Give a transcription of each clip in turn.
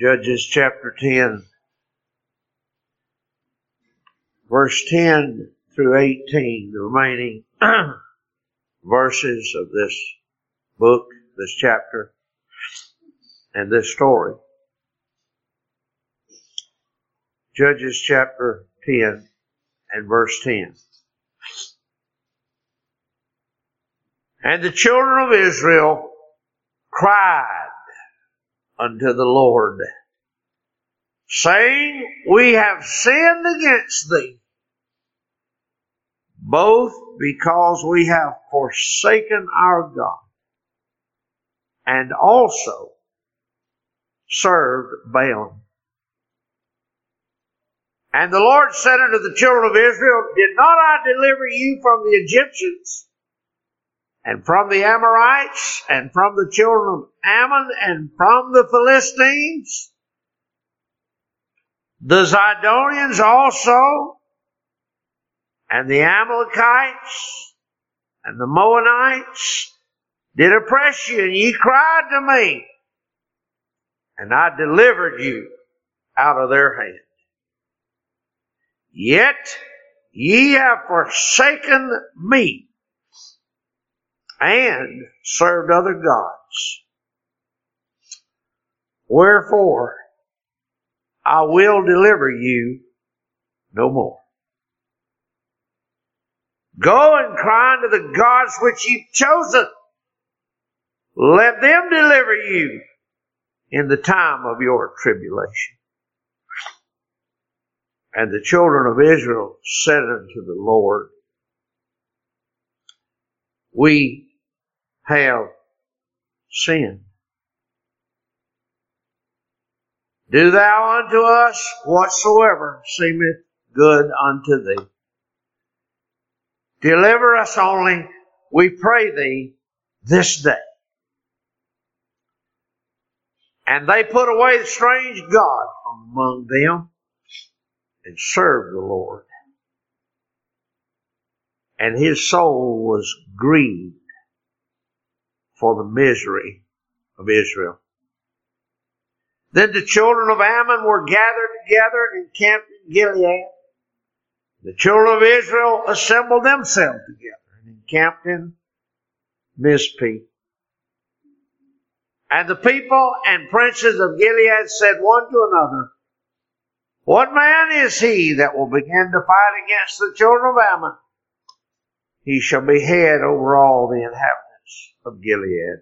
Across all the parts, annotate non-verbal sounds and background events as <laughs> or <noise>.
Judges chapter 10, verse 10 through 18, the remaining <clears throat> verses of this book, this chapter, and this story. Judges chapter 10 and verse 10. And the children of Israel cried unto the Lord, saying, We have sinned against thee, both because we have forsaken our God, and also served Baalim. And the Lord said unto the children of Israel, Did not I deliver you from the Egyptians? And from the Amorites, and from the children of Ammon, and from the Philistines, the Zidonians also, and the Amalekites, and the Maonites did oppress you, and ye cried to me, and I delivered you out of their hand. Yet ye have forsaken me and served other gods. Wherefore, I will deliver you no more. Go and cry unto the gods which you've chosen. Let them deliver you in the time of your tribulation. And the children of Israel said unto the Lord, We have sinned. Do thou unto us whatsoever seemeth good unto thee. Deliver us only, we pray thee, this day. And they put away the strange God from among them and served the Lord. And his soul was grieved for the misery of Israel. Then the children of Ammon were gathered together and encamped in Gilead. The children of Israel assembled themselves together and encamped in Mizpeh. And the people and princes of Gilead said one to another, What man is he that will begin to fight against the children of Ammon? He shall be head over all the inhabitants of Gilead.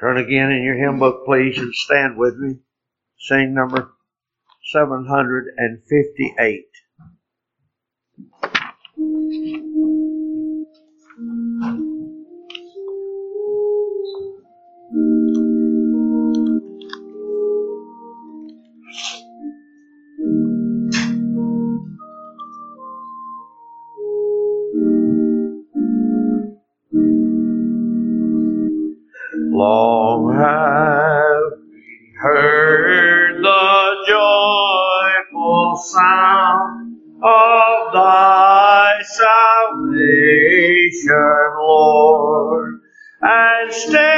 Turn again in your hymn book, please, and stand with me. Sing number 758. Lord, and still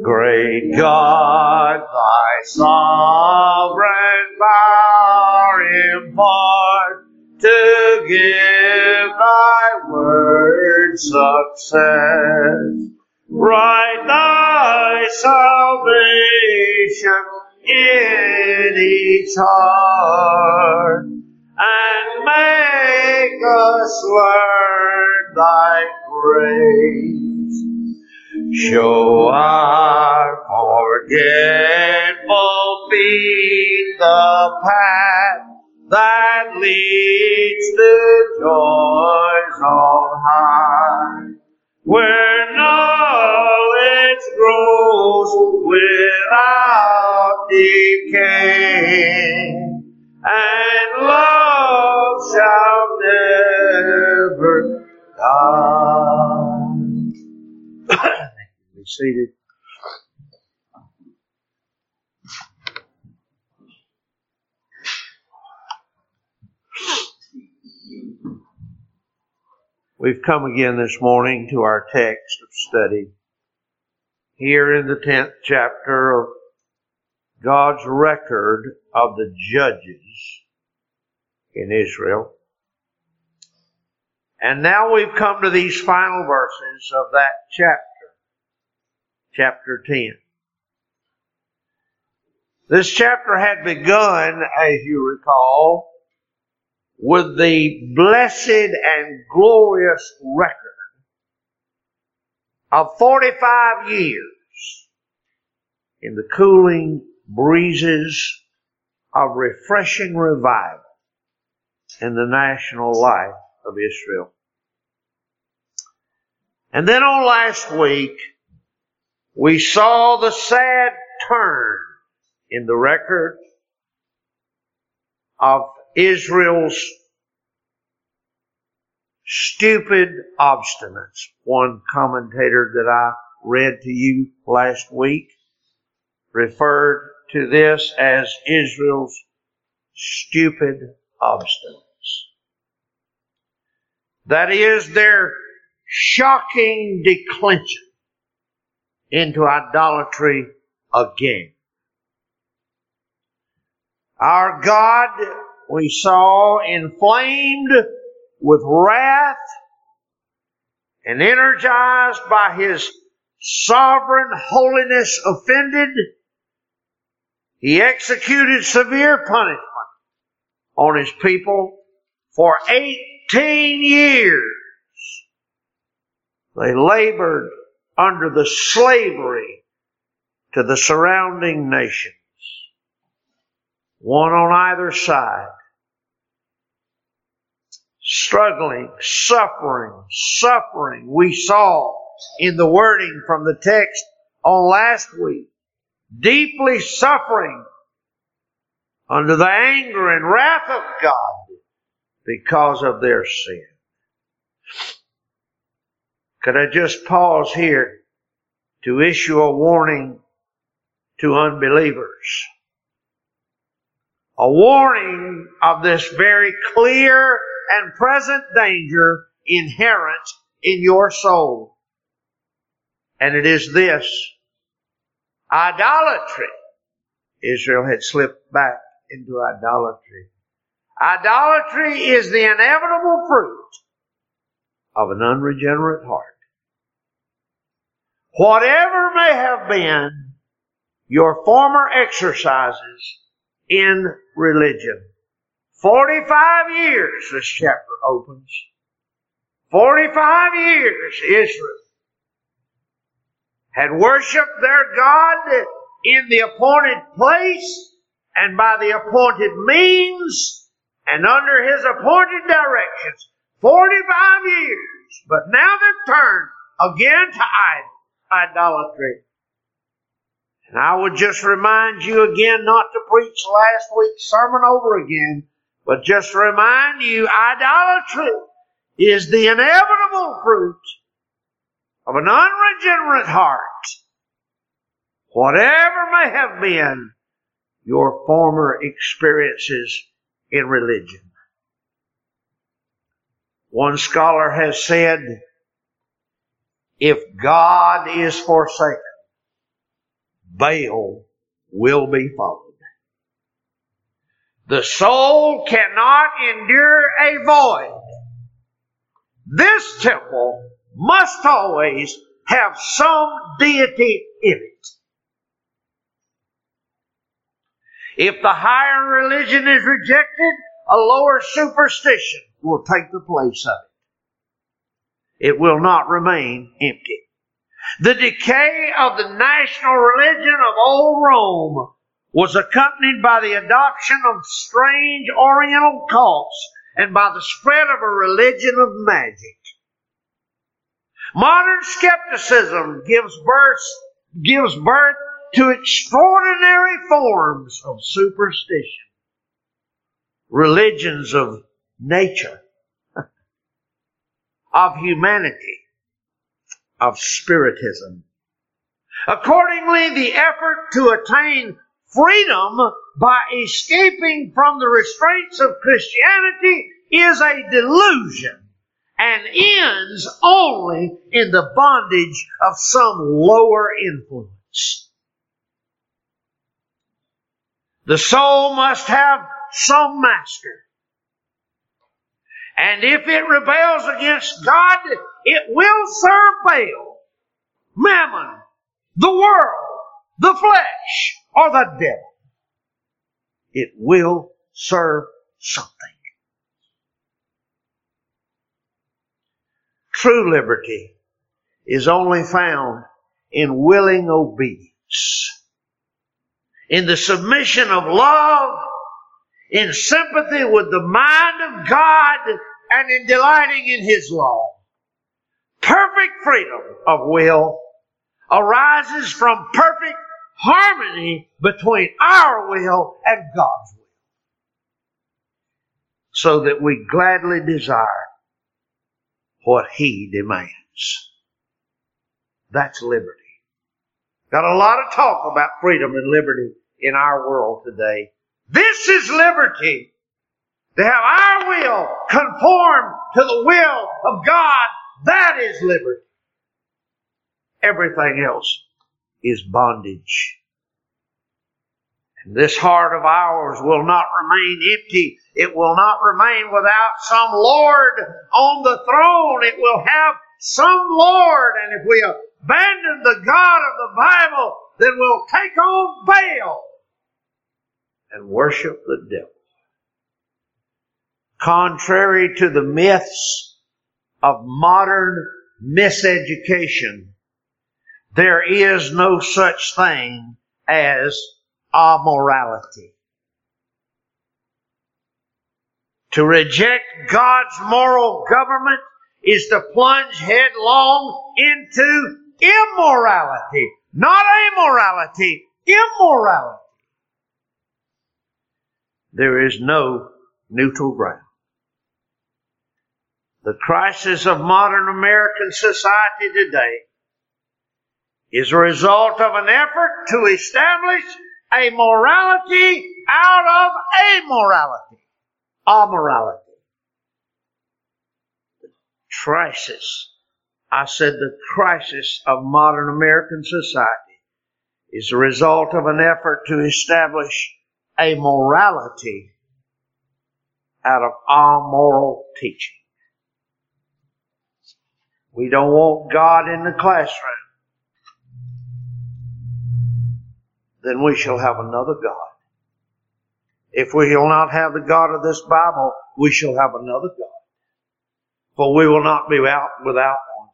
Great God, thy sovereign power impart to give thy word success. Write thy salvation in each heart and make us learn thy grace. Show our forgetful feet the path that leads to joys on high, where knowledge grows without decay, and love shall never die. Seated. We've come again this morning to our text of study here in the 10th chapter of God's record of the judges in Israel. And now we've come to these final verses of that chapter, chapter 10. This chapter had begun, as you recall, with the blessed and glorious record of 45 years in the cooling breezes of refreshing revival in the national life of Israel. And then on last week, we saw the sad turn in the record of Israel's stupid obstinance. One commentator that I read to you last week referred to this as Israel's stupid obstinance. That is their shocking declension into idolatry again. Our God we saw inflamed with wrath and energized by his sovereign holiness offended, he executed severe punishment on his people for 18 years. They labored under the slavery to the surrounding nations, one on either side struggling, suffering, suffering. We saw in the wording from the text on last week, deeply suffering under the anger and wrath of God because of their sin. Could I just pause here to issue a warning to unbelievers? A warning of this very clear and present danger inherent in your soul. And it is this idolatry. Israel had slipped back into idolatry. Idolatry is the inevitable fruit of an unregenerate heart. Whatever may have been your former exercises in religion, 45 years this chapter opens. 45 years Israel had worshiped their God in the appointed place and by the appointed means and under his appointed directions. 45 years. But now they've turned again to idolatry. And I would just remind you again not to preach last week's sermon over again but just remind you, idolatry is the inevitable fruit of an unregenerate heart. Whatever may have been your former experiences in religion. One scholar has said, if God is forsaken, Baal will be followed. The soul cannot endure a void. This temple must always have some deity in it. If the higher religion is rejected, a lower superstition will take the place of it. It will not remain empty. The decay of the national religion of old Rome was accompanied by the adoption of strange oriental cults and by the spread of a religion of magic. Modern skepticism gives birth, gives birth to extraordinary forms of superstition. Religions of nature, of humanity, of spiritism. Accordingly, the effort to attain freedom by escaping from the restraints of Christianity is a delusion and ends only in the bondage of some lower influence. The soul must have some master. And if it rebels against God, it will serve Baal, Mammon, the world, the flesh, or the devil. It will serve something. True liberty is only found in willing obedience, in the submission of love, in sympathy with the mind of God, and in delighting in His law. Perfect freedom of will arises from perfect harmony between our will and God's will. So that we gladly desire what He demands. That's liberty. Got a lot of talk about freedom and liberty in our world today. This is liberty. To have our will conform to the will of God, that is liberty. Everything else is bondage. And this heart of ours will not remain empty. It will not remain without some Lord on the throne. It will have some Lord. And if we abandon the God of the Bible, then we'll take on Baal and worship the devil. Contrary to the myths of modern miseducation, there is no such thing as amorality. To reject God's moral government is to plunge headlong into immorality. Not amorality, immorality. There is no neutral ground. The crisis of modern American society today is a result of an effort to establish a morality out of amorality. Amorality. The crisis. I said the crisis of modern American society is a result of an effort to establish a morality out of amoral teaching. We don't want God in the classroom. then we shall have another God. If we will not have the God of this Bible, we shall have another God. For we will not be out without one.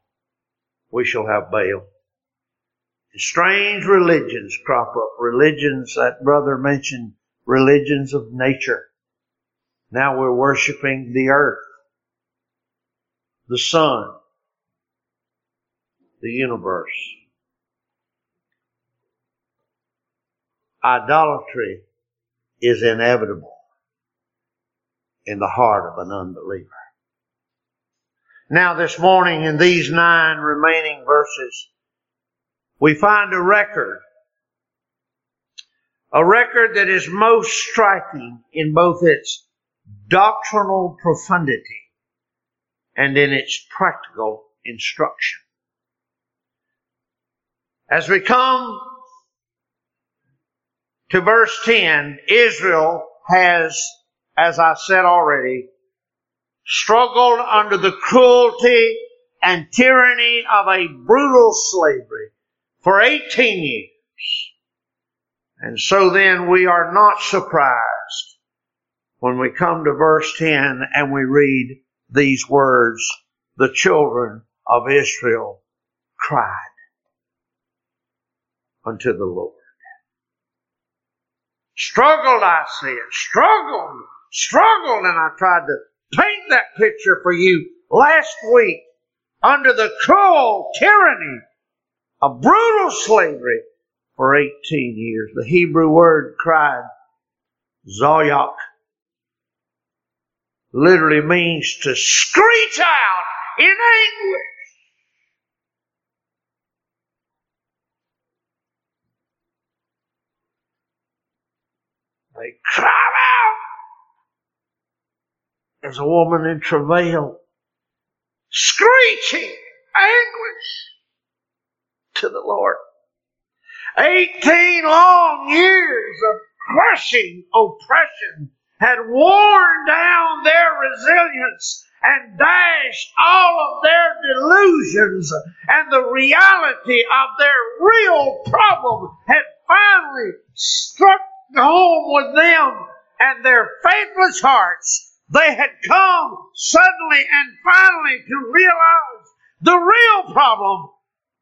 We shall have Baal. And strange religions crop up. Religions that brother mentioned, religions of nature. Now we're worshiping the earth, the sun, the universe. idolatry is inevitable in the heart of an unbeliever. Now this morning in these nine remaining verses, we find a record. A record that is most striking in both its doctrinal profundity and in its practical instruction. As we come to verse 10, Israel has, as I said already, struggled under the cruelty and tyranny of a brutal slavery for 18 years. And so then we are not surprised when we come to verse 10 and we read these words, the children of Israel cried. Unto the Lord. Struggled, I said. Struggled. Struggled. And I tried to paint that picture for you last week under the cruel tyranny of brutal slavery for 18 years. The Hebrew word cried, Zoyak, literally means to screech out in anguish. They out as a woman in travail, screeching anguish to the Lord. 18 long years of crushing oppression had worn down their resilience and dashed all of their delusions and the reality of their real problem had finally struck home with them and their faithless hearts. They had come suddenly and finally to realize the real problem.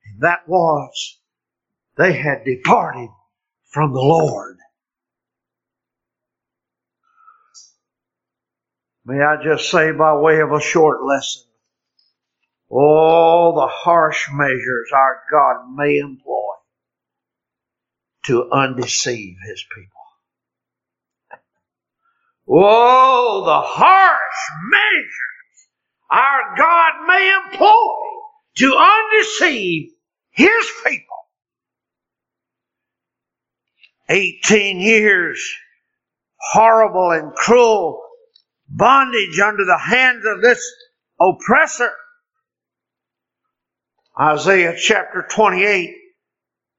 And that was they had departed from the Lord. May I just say by way of a short lesson, all the harsh measures our God may employ to undeceive His people. Oh, the harsh measures our God may employ to undeceive His people. 18 years horrible and cruel bondage under the hands of this oppressor. Isaiah chapter 28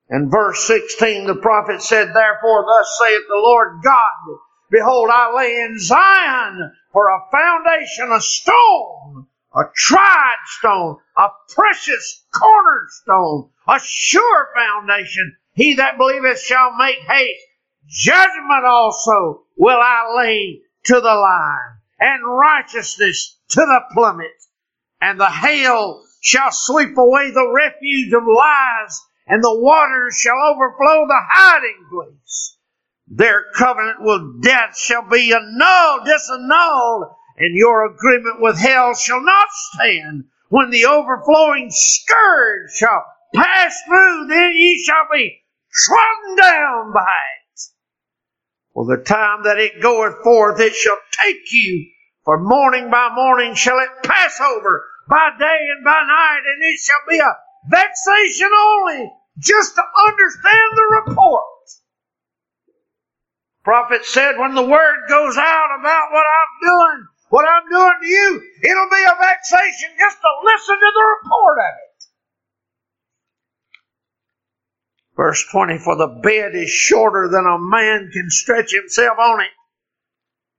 and verse 16, the prophet said, Therefore thus saith the Lord God, Behold, I lay in Zion for a foundation, a stone, a tried stone, a precious cornerstone, a sure foundation. He that believeth shall make haste. Judgment also will I lay to the line and righteousness to the plummet. And the hail shall sweep away the refuge of lies, and the waters shall overflow the hiding place. Their covenant with death shall be annulled, disannulled, and your agreement with hell shall not stand. When the overflowing scourge shall pass through, then ye shall be trodden down by it. For the time that it goeth forth, it shall take you. For morning by morning shall it pass over, by day and by night, and it shall be a vexation only, just to understand the report. Prophet said, when the word goes out about what I'm doing, what I'm doing to you, it'll be a vexation just to listen to the report of it. Verse 20, for the bed is shorter than a man can stretch himself on it.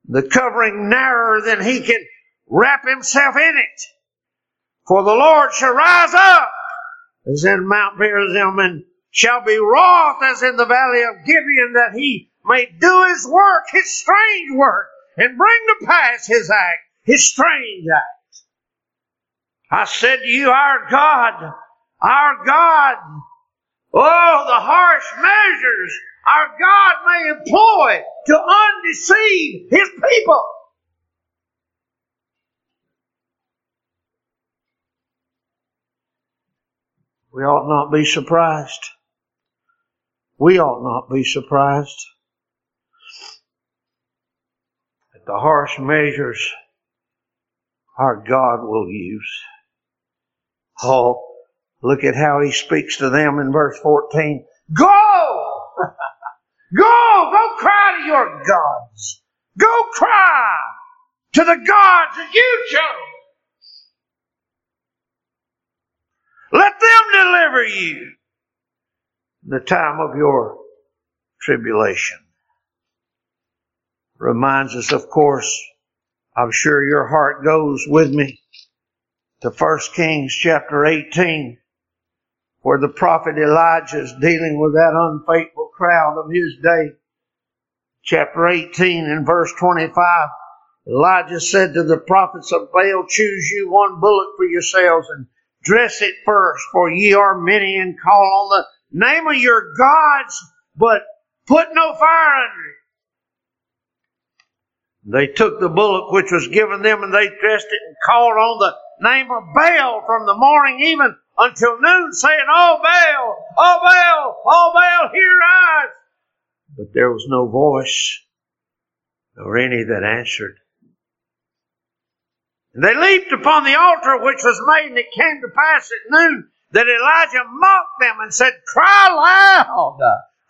The covering narrower than he can wrap himself in it. For the Lord shall rise up as in Mount Perazim and shall be wroth as in the valley of Gibeon that he may do his work, his strange work, and bring to pass his act, his strange act. I said to you, our God, our God Oh, the harsh measures our God may employ to undeceive His people. We ought not be surprised. We ought not be surprised at the harsh measures our God will use. Oh, Look at how he speaks to them in verse 14. Go! <laughs> go! Go cry to your gods. Go cry to the gods that you chose. Let them deliver you in the time of your tribulation. Reminds us, of course, I'm sure your heart goes with me to 1 Kings chapter 18 where the prophet Elijah is dealing with that unfaithful crowd of his day. Chapter 18 and verse 25. Elijah said to the prophets of Baal, choose you one bullock for yourselves and dress it first, for ye are many and call on the name of your gods, but put no fire under it. They took the bullock which was given them and they dressed it and called on the name of Baal from the morning even until noon, saying, Oh Baal, oh Baal, oh Baal, hear us. But there was no voice nor any that answered. And they leaped upon the altar which was made, and it came to pass at noon that Elijah mocked them and said, Cry loud,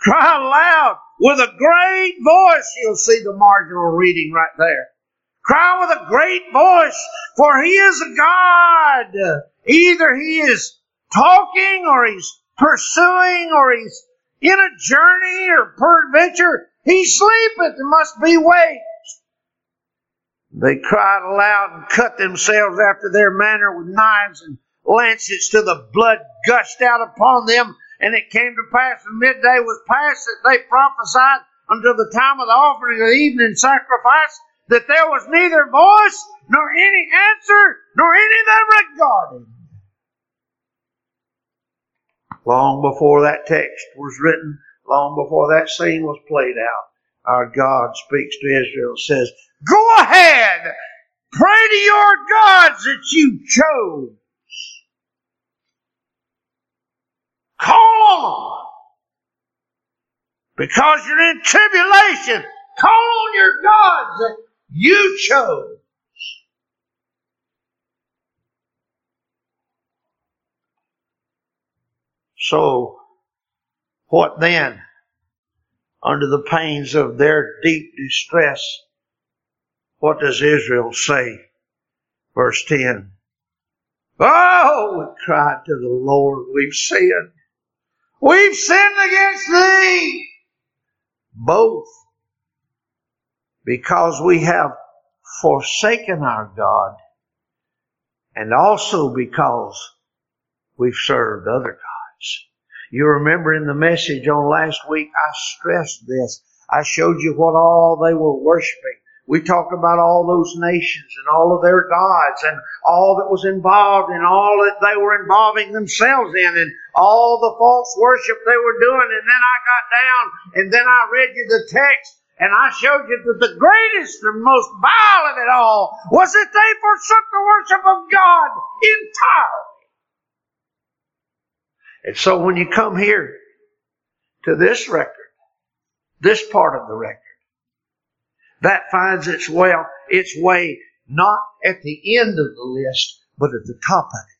cry aloud with a great voice. You'll see the marginal reading right there. Cry with a great voice, for he is a God. Either he is talking or he's pursuing or he's in a journey or peradventure. He sleepeth and must be waked. They cried aloud and cut themselves after their manner with knives and lancets till the blood gushed out upon them. And it came to pass when midday was past that they prophesied until the time of the offering of the evening sacrifice that there was neither voice nor any answer nor any that regarded. Long before that text was written, long before that scene was played out, our God speaks to Israel, and says, Go ahead, pray to your gods that you chose. Call on Because you're in tribulation, call on your gods that you chose. So, what then? Under the pains of their deep distress, what does Israel say? Verse 10. Oh, we cried to the Lord, we've sinned. We've sinned against thee. Both because we have forsaken our God and also because we've served other gods. You remember in the message on last week, I stressed this. I showed you what all they were worshiping. We talked about all those nations and all of their gods and all that was involved and all that they were involving themselves in and all the false worship they were doing. And then I got down and then I read you the text and I showed you that the greatest and most vile of it all was that they forsook the worship of God entirely. And so when you come here to this record, this part of the record, that finds its way, its way not at the end of the list, but at the top of it.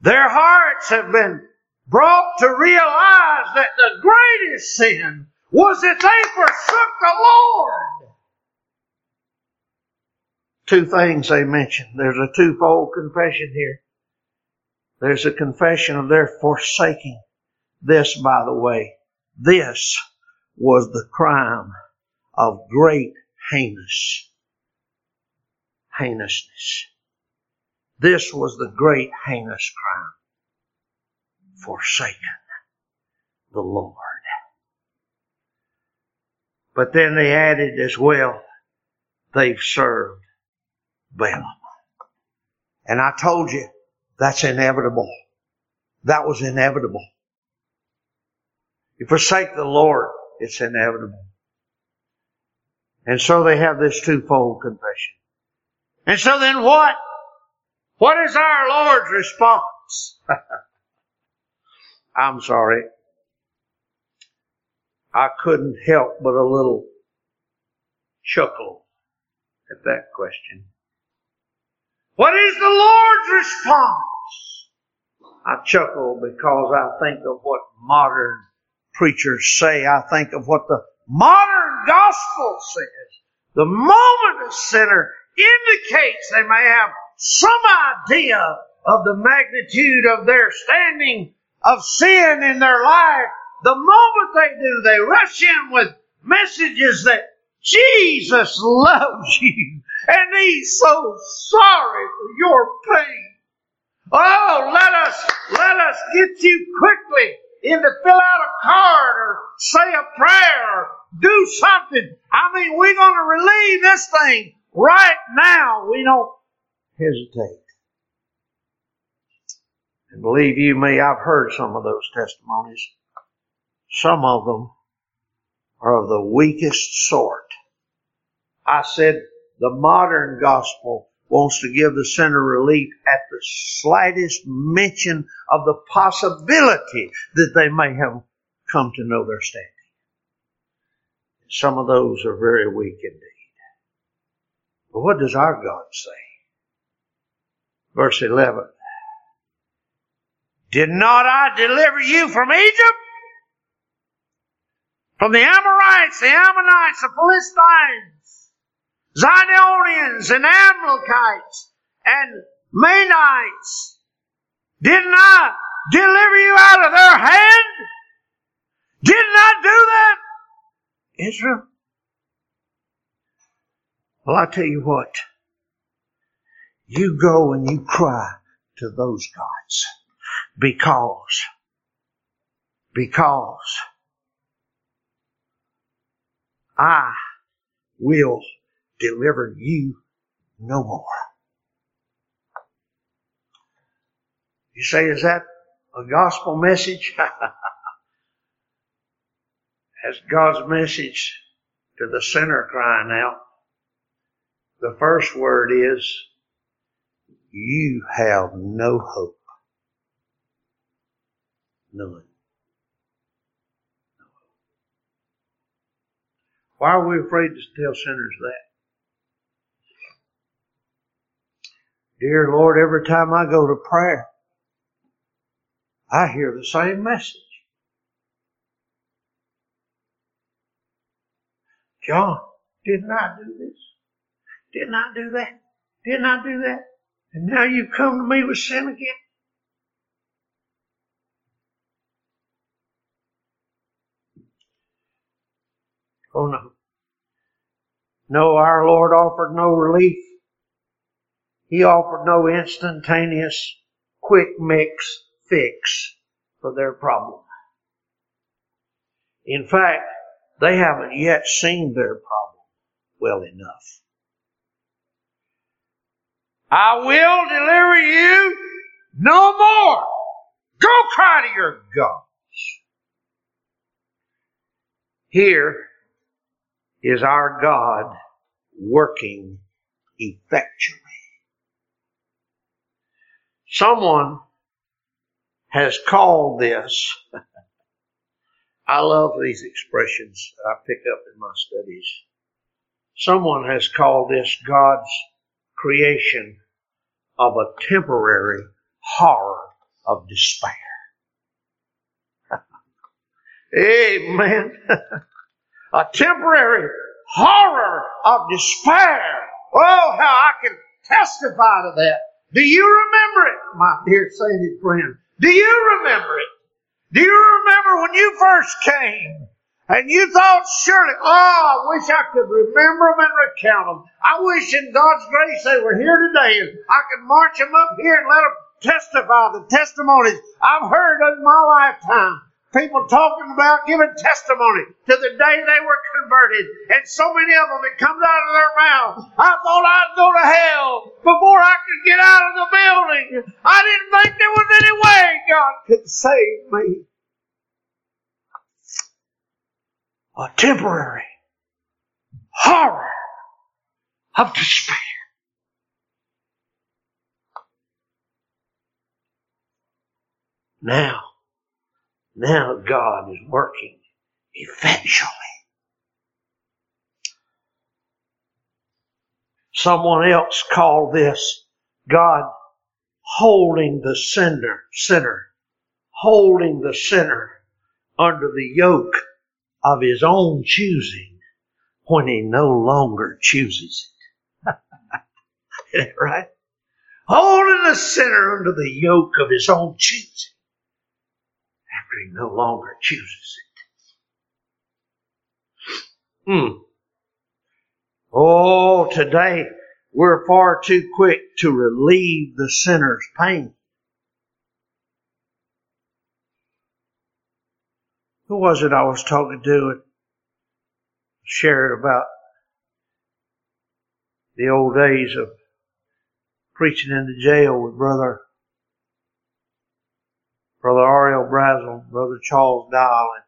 Their hearts have been brought to realize that the greatest sin was that they forsook the Lord. Two things they mention. There's a twofold confession here. There's a confession of their forsaking. This, by the way, this was the crime of great heinous heinousness. This was the great heinous crime. Forsaken the Lord. But then they added as well, they've served Baalim. And I told you, that's inevitable. That was inevitable. You forsake the Lord, it's inevitable. And so they have this twofold confession. And so then what? What is our Lord's response? <laughs> I'm sorry. I couldn't help but a little chuckle at that question. What is the Lord's response? I chuckle because I think of what modern preachers say. I think of what the modern gospel says. The moment a sinner indicates they may have some idea of the magnitude of their standing of sin in their life, the moment they do, they rush in with messages that Jesus loves you and He's so sorry for your pain. Oh, let us, let us get you quickly in to fill out a card or say a prayer or do something. I mean, we're going to relieve this thing right now. We don't hesitate. And believe you me, I've heard some of those testimonies. Some of them are of the weakest sort. I said the modern gospel wants to give the sinner relief at the slightest mention of the possibility that they may have come to know their standing. Some of those are very weak indeed. But what does our God say? Verse 11. Did not I deliver you from Egypt? From the Amorites, the Ammonites, the Philistines, Zidonians, and Amalekites, and Maonites. Didn't I deliver you out of their hand? Didn't I do that? Israel? Well, I tell you what. You go and you cry to those gods because, because I will deliver you no more. You say, is that a gospel message? <laughs> That's God's message to the sinner crying out. The first word is, you have no hope. None. Why are we afraid to tell sinners that? Dear Lord, every time I go to prayer, I hear the same message. John, didn't I do this? Didn't I do that? Didn't I do that? And now you come to me with sin again? Oh no. No, our Lord offered no relief. He offered no instantaneous, quick mix fix for their problem. In fact, they haven't yet seen their problem well enough. I will deliver you no more. Go cry to your gods. Here is our God working effectually. Someone has called this I love these expressions that I pick up in my studies. Someone has called this God's creation of a temporary horror of despair. <laughs> Amen. <laughs> a temporary horror of despair. Oh, how I can testify to that. Do you remember it, my dear sainted friend? Do you remember it? Do you remember when you first came and you thought surely, oh, I wish I could remember them and recount them. I wish in God's grace they were here today and I could march them up here and let them testify the testimonies I've heard in my lifetime. People talking about giving testimony to the day they were converted. And so many of them, it comes out of their mouth. I thought I'd go to hell before I could get out of the building. I didn't think there was any way God could save me. A temporary horror of despair. Now, now God is working effectually. Someone else called this God holding the sinner, sinner, holding the sinner under the yoke of his own choosing when he no longer chooses it. <laughs> Right? Holding the sinner under the yoke of his own choosing he no longer chooses it. Hmm. Oh, today we're far too quick to relieve the sinner's pain. Who was it I was talking to and shared about the old days of preaching in the jail with Brother Brother Ariel Brazel, Brother Charles Dial, and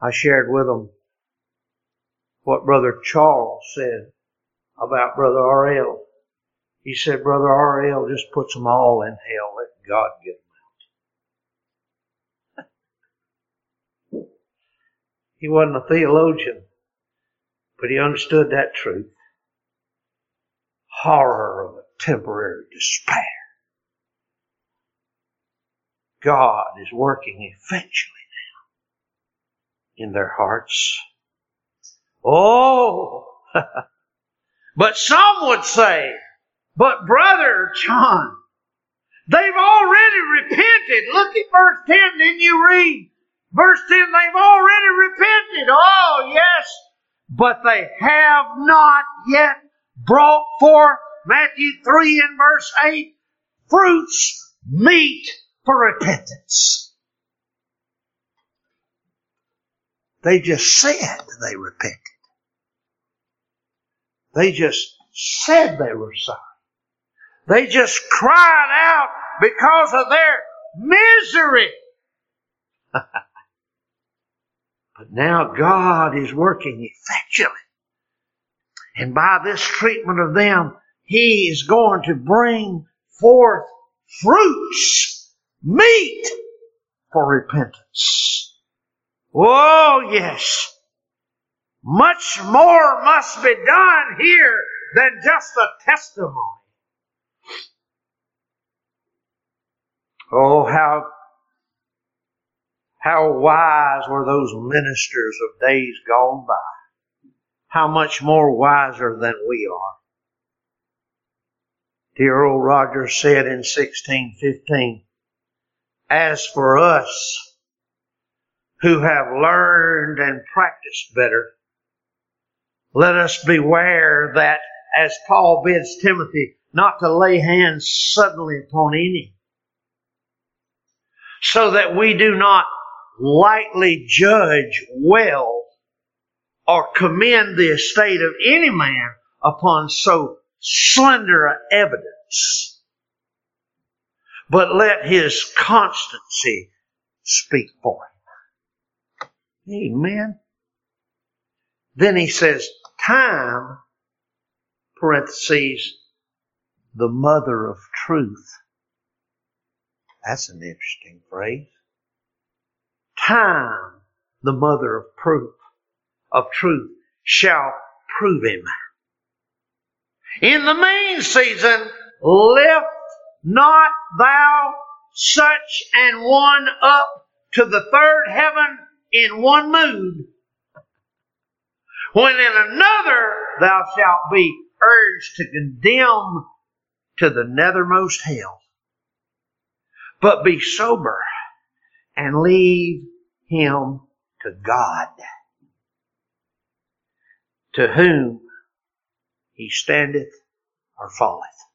I shared with them what Brother Charles said about Brother Ariel. He said, Brother Ariel just puts them all in hell. Let God get them out. <laughs> he wasn't a theologian, but he understood that truth. Horror of a temporary despair. God is working effectually now in their hearts. Oh, <laughs> but some would say, but brother John, they've already repented. Look at verse 10, didn't you read? Verse 10, they've already repented. Oh, yes, but they have not yet brought forth, Matthew 3 and verse 8, fruits meet for repentance. They just said they repented. They just said they were sorry. They just cried out because of their misery. <laughs> but now God is working effectually. And by this treatment of them, He is going to bring forth fruits, meet for repentance. Oh yes. Much more must be done here than just a testimony. Oh, how, how wise were those ministers of days gone by. How much more wiser than we are. Dear old Roger said in 1615, as for us who have learned and practiced better, let us beware that, as Paul bids Timothy, not to lay hands suddenly upon any, so that we do not lightly judge well or commend the estate of any man upon so slender evidence, but let his constancy speak for him. Amen. Then he says, time, parentheses, the mother of truth. That's an interesting phrase. Time, the mother of proof, of truth, shall prove him. In the main season, lift not thou such an one up to the third heaven in one mood, when in another thou shalt be urged to condemn to the nethermost hell. But be sober and leave him to God, to whom he standeth or falleth.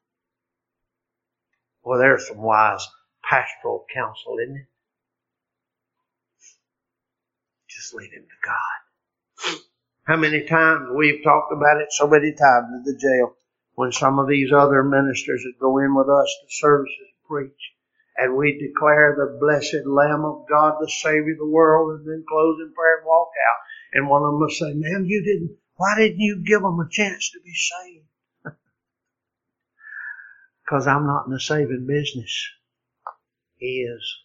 Well, there's some wise pastoral counsel, isn't it? Just leave him to God. How many times we've talked about it so many times in the jail when some of these other ministers that go in with us to services preach and we declare the blessed Lamb of God, the Savior of the world, and then close in prayer and walk out. And one of them will say, man, you didn't, why didn't you give them a chance to be saved? Because I'm not in the saving business. He is.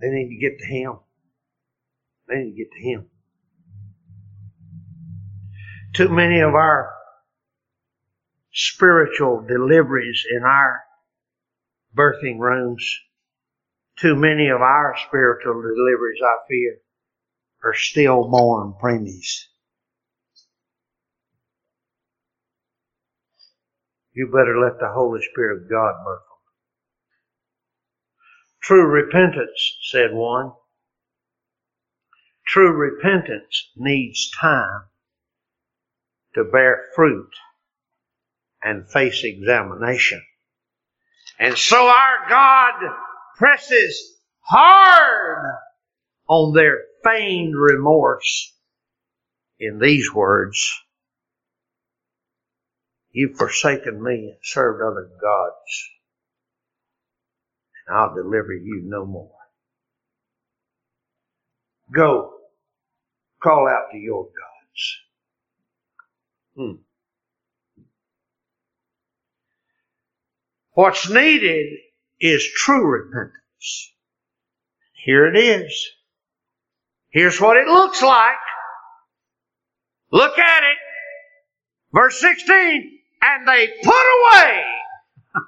They need to get to Him. They need to get to Him. Too many of our spiritual deliveries in our birthing rooms, too many of our spiritual deliveries, I fear, are stillborn preemies. You better let the Holy Spirit of God birth them. True repentance, said one. True repentance needs time to bear fruit and face examination. And so our God presses hard on their feigned remorse in these words. You've forsaken me and served other gods. And I'll deliver you no more. Go, call out to your gods. Hmm. What's needed is true repentance. Here it is. Here's what it looks like. Look at it. Verse 16. And they put away, <laughs>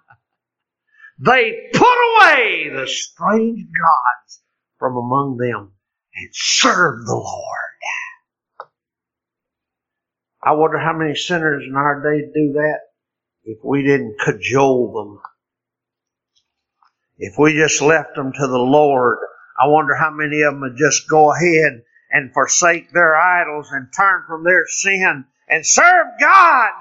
they put away the strange gods from among them and served the Lord. I wonder how many sinners in our day do that if we didn't cajole them. If we just left them to the Lord, I wonder how many of them would just go ahead and forsake their idols and turn from their sin and serve God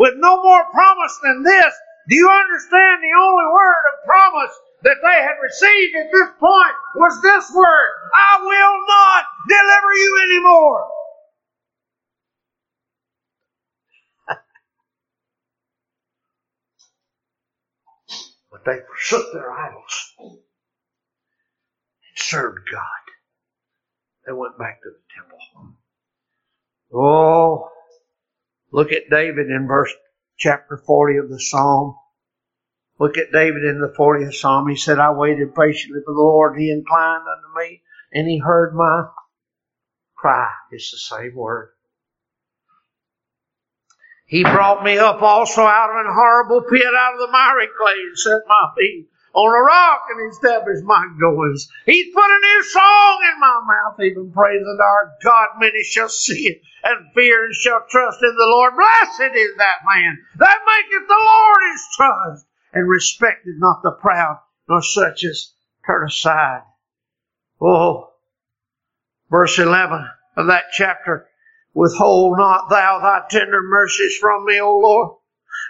with no more promise than this. Do you understand the only word of promise that they had received at this point was this word, I will not deliver you anymore. <laughs> but they forsook their idols and served God. They went back to the temple. Oh, look at David in verse chapter 40 of the Psalm. Look at David in the 40th Psalm. He said, I waited patiently for the Lord. He inclined unto me and he heard my cry. It's the same word. He brought me up also out of an horrible pit, out of the miry clay, and set my feet on a rock and established my goings. He's put a new song in my mouth, even praising our God. Many shall see it and fear and shall trust in the Lord. Blessed is that man that maketh the Lord his trust and respected not the proud, nor such as turn aside. Oh, verse 11 of that chapter. Withhold not thou thy tender mercies from me, O Lord.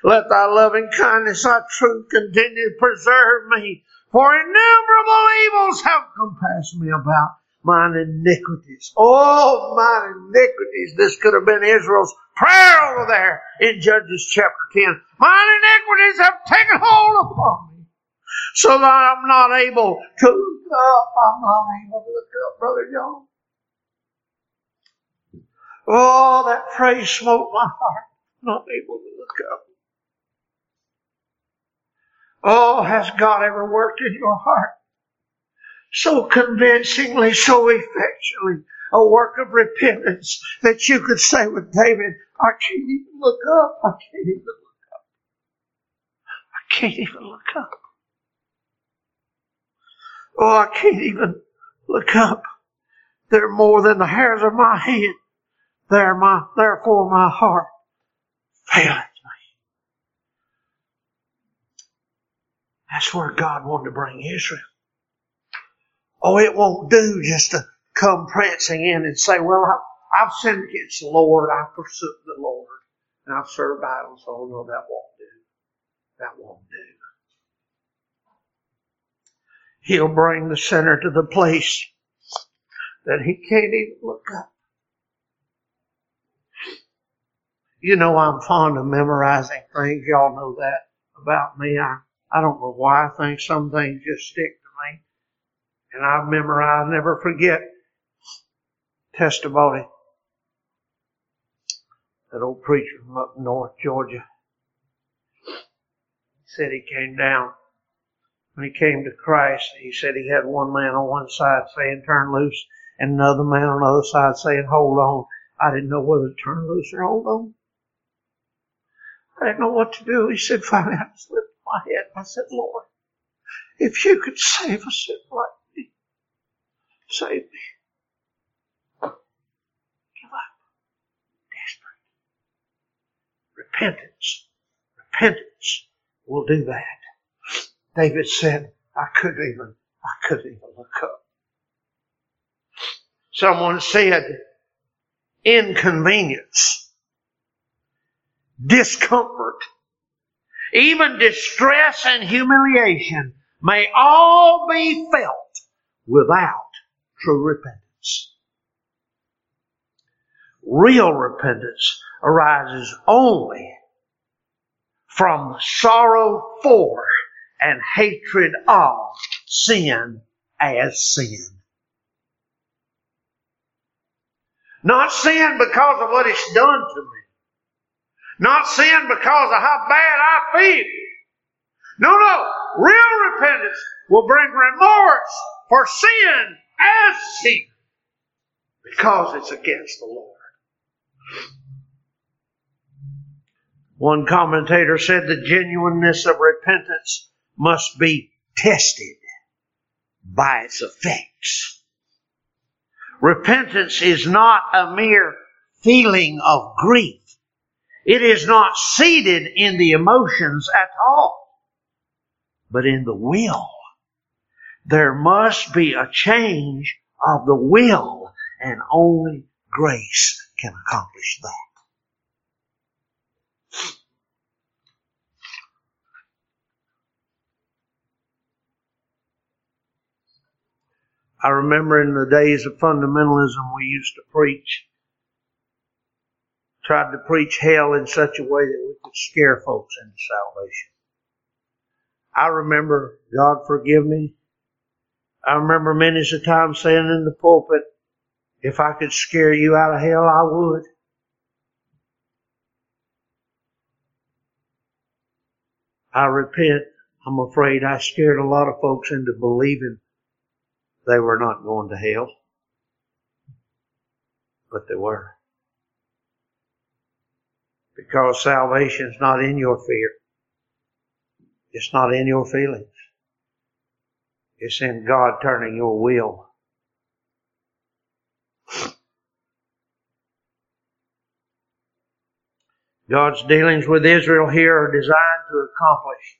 Let thy loving kindness, thy truth continue to preserve me. For innumerable evils have compassed me about mine iniquities. Oh, mine iniquities. This could have been Israel's prayer over there in Judges chapter 10. Mine iniquities have taken hold upon me so that I'm not able to look up. I'm not able to look up, Brother John. Oh, that praise smote my heart. Not able to look up. Oh, has God ever worked in your heart? so convincingly, so effectually, a work of repentance that you could say with David, I can't even look up. I can't even look up. I can't even look up. Oh, I can't even look up. They're more than the hairs of my head. They're my, therefore my heart faileth me. That's where God wanted to bring Israel. Oh, it won't do just to come prancing in and say, well, I, have sinned against the Lord. I've forsook the Lord. And I've served idols. Oh, no, that won't do. That won't do. He'll bring the sinner to the place that he can't even look up. You know, I'm fond of memorizing things. Y'all know that about me. I, I don't know why I think some things just stick to me. and I've memorized, never forget, testimony. That old preacher from up north Georgia. He said he came down. When he came to Christ, he said he had one man on one side saying turn loose and another man on the other side saying hold on. I didn't know whether to turn loose or hold on. I didn't know what to do. He said, finally I just lifted my head. I said, Lord, if you could save a sinner like me, Save me. Give up. Desperate. Repentance. Repentance will do that. David said, I couldn't even, I couldn't even look up. Someone said, inconvenience, discomfort, even distress and humiliation may all be felt without true repentance. Real repentance arises only from sorrow for and hatred of sin as sin. Not sin because of what it's done to me. Not sin because of how bad I feel. No, no. Real repentance will bring remorse for sin as sin because it's against the Lord. One commentator said the genuineness of repentance must be tested by its effects. Repentance is not a mere feeling of grief. It is not seated in the emotions at all, but in the will. There must be a change of the will, and only grace can accomplish that. I remember in the days of fundamentalism we used to preach, tried to preach hell in such a way that we could scare folks into salvation. I remember, God forgive me, I remember many a time saying in the pulpit, if I could scare you out of hell, I would. I repent. I'm afraid I scared a lot of folks into believing they were not going to hell. But they were. Because salvation is not in your fear. It's not in your feelings. It's in God turning your will. God's dealings with Israel here are designed to accomplish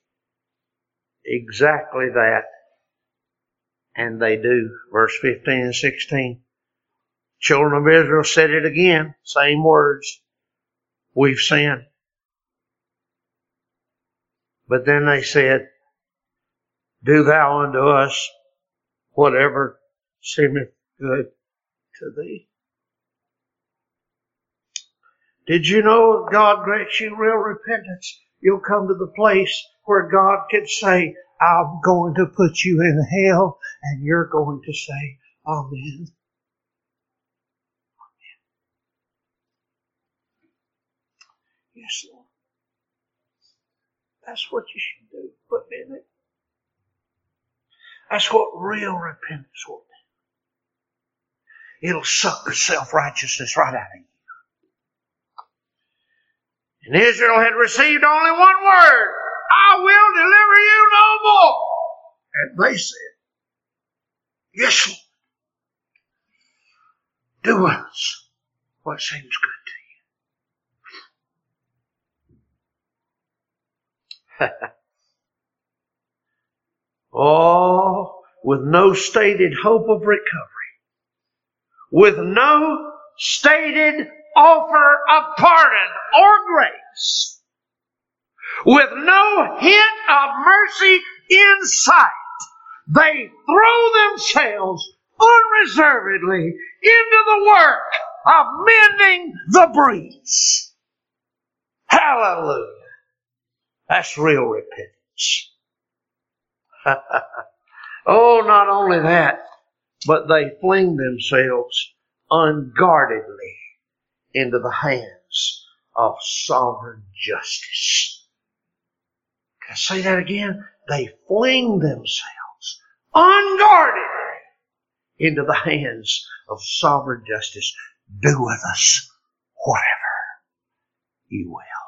exactly that. And they do. Verse 15 and 16. Children of Israel said it again, same words. We've sinned. But then they said, Do thou unto us whatever seemeth good to thee. Did you know if God grants you real repentance, you'll come to the place where God can say, I'm going to put you in hell, and you're going to say, Amen. Yes, Lord. That's what you should do. Put me in it. That's what real repentance will do. It'll suck the self-righteousness right out of you. And Israel had received only one word. I will deliver you no more. And they said, Yes, Lord. Do us what seems good to you. <laughs> oh, with no stated hope of recovery, with no stated offer of pardon or grace, with no hint of mercy in sight, they throw themselves unreservedly into the work of mending the breach. Hallelujah. That's real repentance. <laughs> oh, not only that, but they fling themselves unguardedly into the hands of sovereign justice. Can I say that again? They fling themselves unguardedly into the hands of sovereign justice. Do with us whatever you will.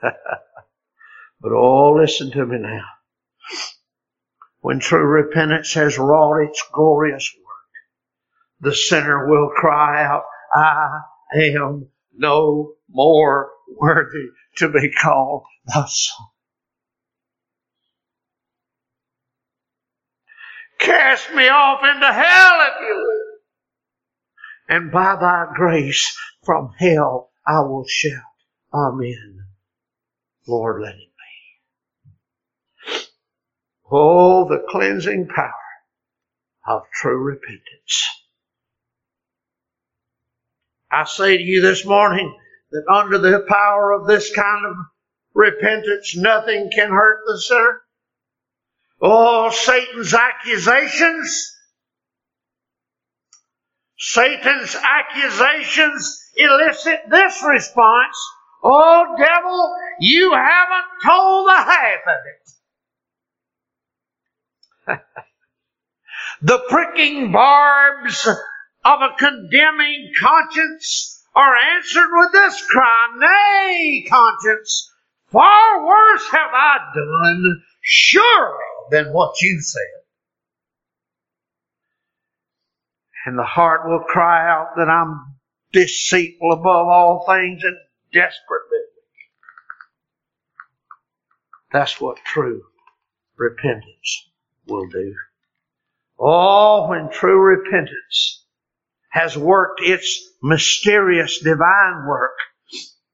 <laughs> but oh, listen to me now. When true repentance has wrought its glorious work, the sinner will cry out, I am no more worthy to be called the Son. Cast me off into hell if you will. And by thy grace from hell I will shout, Amen. Lord, let it be. Oh, the cleansing power of true repentance. I say to you this morning that under the power of this kind of repentance, nothing can hurt the sinner. Oh, Satan's accusations. Satan's accusations elicit this response. Oh, devil, you haven't told the half of it. <laughs> the pricking barbs of a condemning conscience are answered with this cry, Nay, conscience, far worse have I done, surely, than what you said. And the heart will cry out that I'm deceitful above all things and desperately. That's what true repentance will do. Oh, when true repentance has worked its mysterious divine work,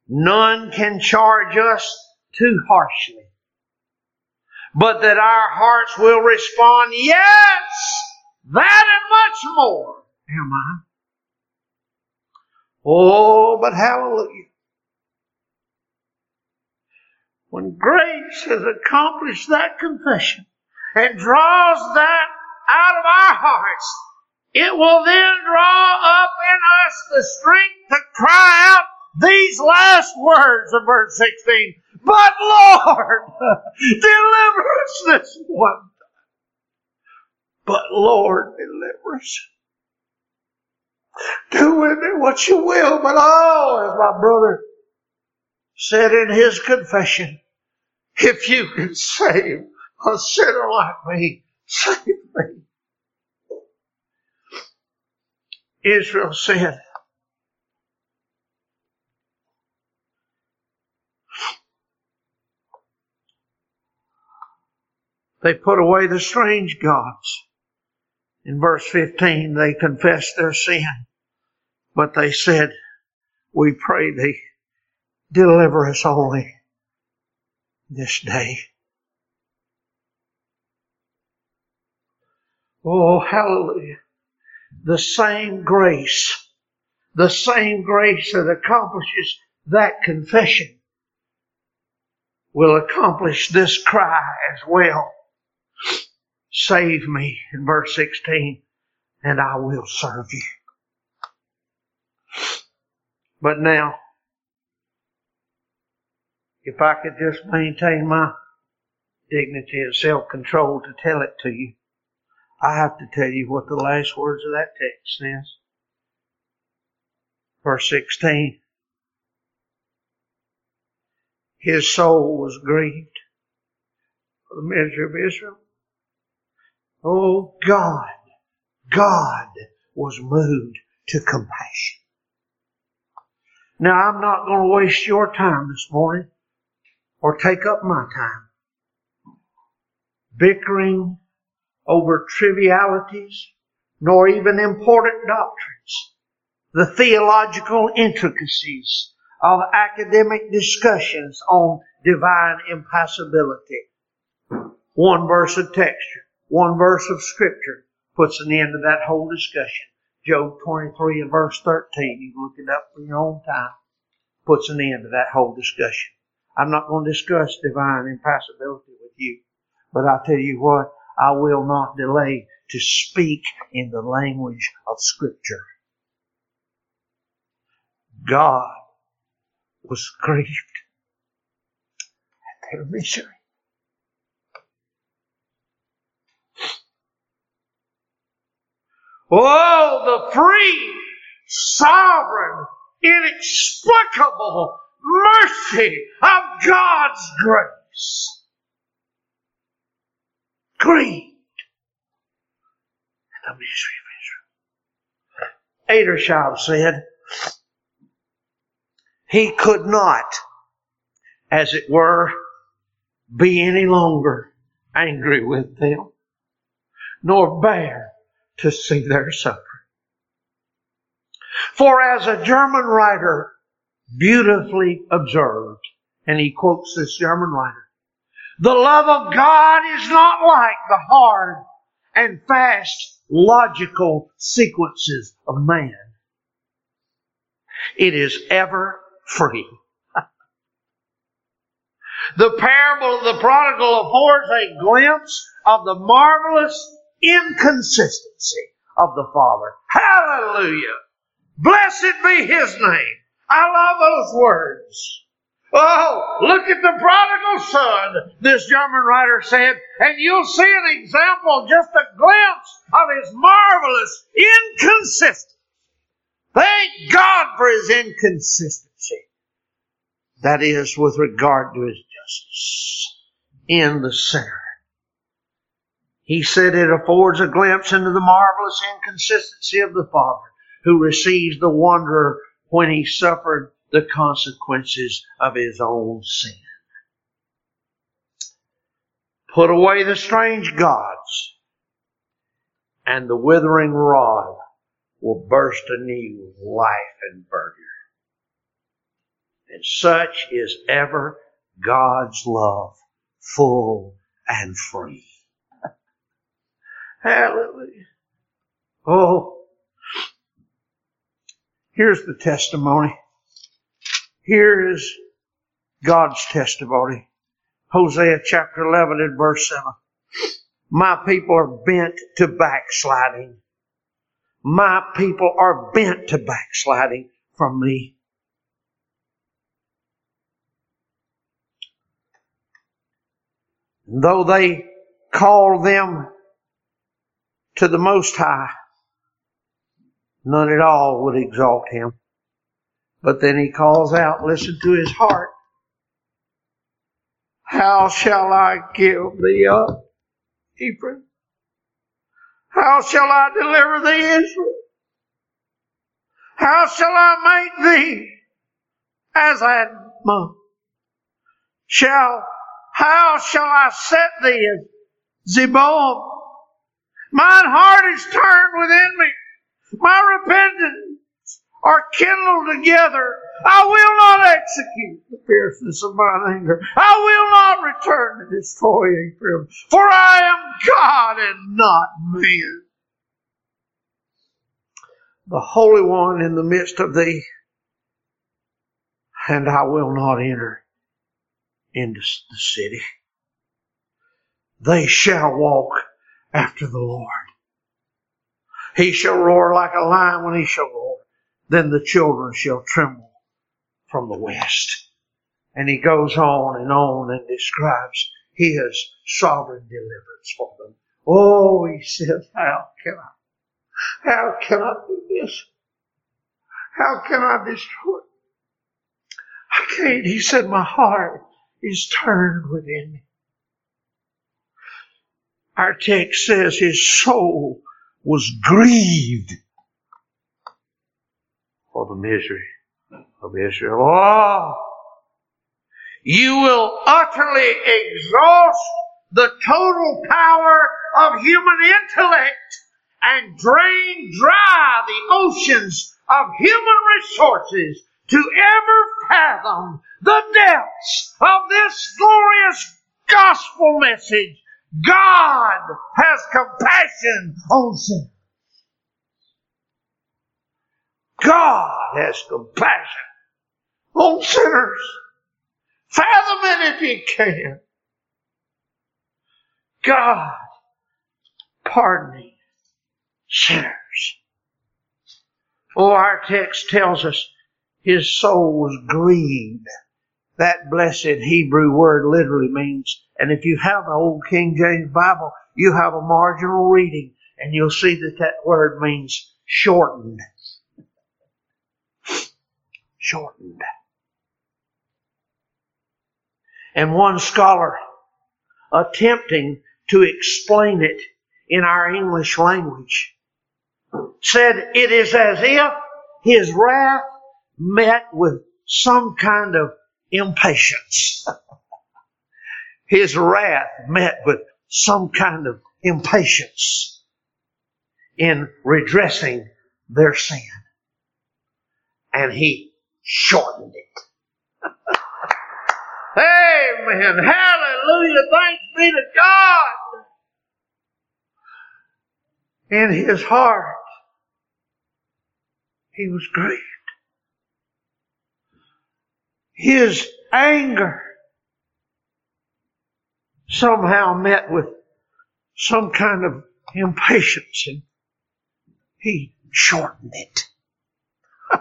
none can charge us too harshly. But that our hearts will respond, yes, that and much more am I. Oh, but hallelujah. When grace has accomplished that confession and draws that out of our hearts, it will then draw up in us the strength to cry out these last words of verse 16. But Lord, <laughs> deliver us this one time. But Lord, deliver us. Do with me what you will, but oh, as my brother said in his confession, if you can save a sinner like me, save me. Israel said, They put away the strange gods. In verse 15, they confessed their sin, but they said, We pray thee, deliver us only this day. Oh, hallelujah. The same grace, the same grace that accomplishes that confession will accomplish this cry as well. Save me in verse 16 and I will serve you. But now, if I could just maintain my dignity and self-control to tell it to you, I have to tell you what the last words of that text says. Verse 16. His soul was grieved for the misery of Israel. Oh God, God was moved to compassion. Now I'm not going to waste your time this morning or take up my time bickering over trivialities nor even important doctrines. The theological intricacies of academic discussions on divine impassibility. One verse of texture, one verse of scripture puts an end to that whole discussion. Job 23 and verse 13, you can look it up for your own time, puts an end to that whole discussion. I'm not going to discuss divine impassibility with you, but I tell you what, I will not delay to speak in the language of Scripture. God was grieved at their misery. Oh, the free, sovereign, inexplicable mercy of God's grace. Grieved at the misery of Israel. Said, he could not, as it were, be any longer angry with them, nor bear to see their suffering. For as a German writer beautifully observed, and he quotes this German writer, the love of God is not like the hard and fast logical sequences of man. It is ever free. <laughs> The parable of the prodigal affords a glimpse of the marvelous inconsistency of the Father. Hallelujah! Blessed be His name. I love those words. Oh, look at the prodigal son, this German writer said, and you'll see an example, just a glimpse of his marvelous inconsistency. Thank God for his inconsistency. That is, with regard to his justice in the sinner. He said it affords a glimpse into the marvelous inconsistency of the Father who receives the wanderer when he suffered the consequences of his own sin. Put away the strange gods, and the withering rod will burst anew with life and verdure. And such is ever God's love, full and free. <laughs> Hallelujah. Oh, here's the testimony. Here is God's testimony. Hosea chapter 11 and verse 7. My people are bent to backsliding. My people are bent to backsliding from me. Though they call them to the Most High, none at all would exalt him. But then he calls out, listen to his heart. How shall I give thee up, Ephraim? How shall I deliver thee, Israel? How shall I make thee as Admah? Shall, how shall I set thee as Zeboim? Mine heart is turned within me. My repentance are kindled together, I will not execute the fierceness of mine anger. I will not return to destroy Ephraim, for I am God and not man. The Holy One in the midst of thee, and I will not enter into the city. They shall walk after the Lord. He shall roar like a lion when he shall roar then the children shall tremble from the west. And he goes on and on and describes his sovereign deliverance for them. Oh, he says, how can I, how can I do this? How can I destroy? it? I can't. He said, my heart is turned within me. Our text says his soul was grieved for the misery of Israel. Oh, you will utterly exhaust the total power of human intellect and drain dry the oceans of human resources to ever fathom the depths of this glorious gospel message. God has compassion on sin. God has compassion on sinners. Fathom it if you can. God pardoning sinners. Oh, our text tells us his soul was grieved. That blessed Hebrew word literally means, and if you have an old King James Bible, you have a marginal reading, and you'll see that that word means shortened shortened. And one scholar attempting to explain it in our English language said it is as if his wrath met with some kind of impatience. <laughs> his wrath met with some kind of impatience in redressing their sin. And he shortened it. <laughs> Amen. Hallelujah. Thanks be to God. In his heart, he was grieved. His anger somehow met with some kind of impatience and he shortened it. <laughs>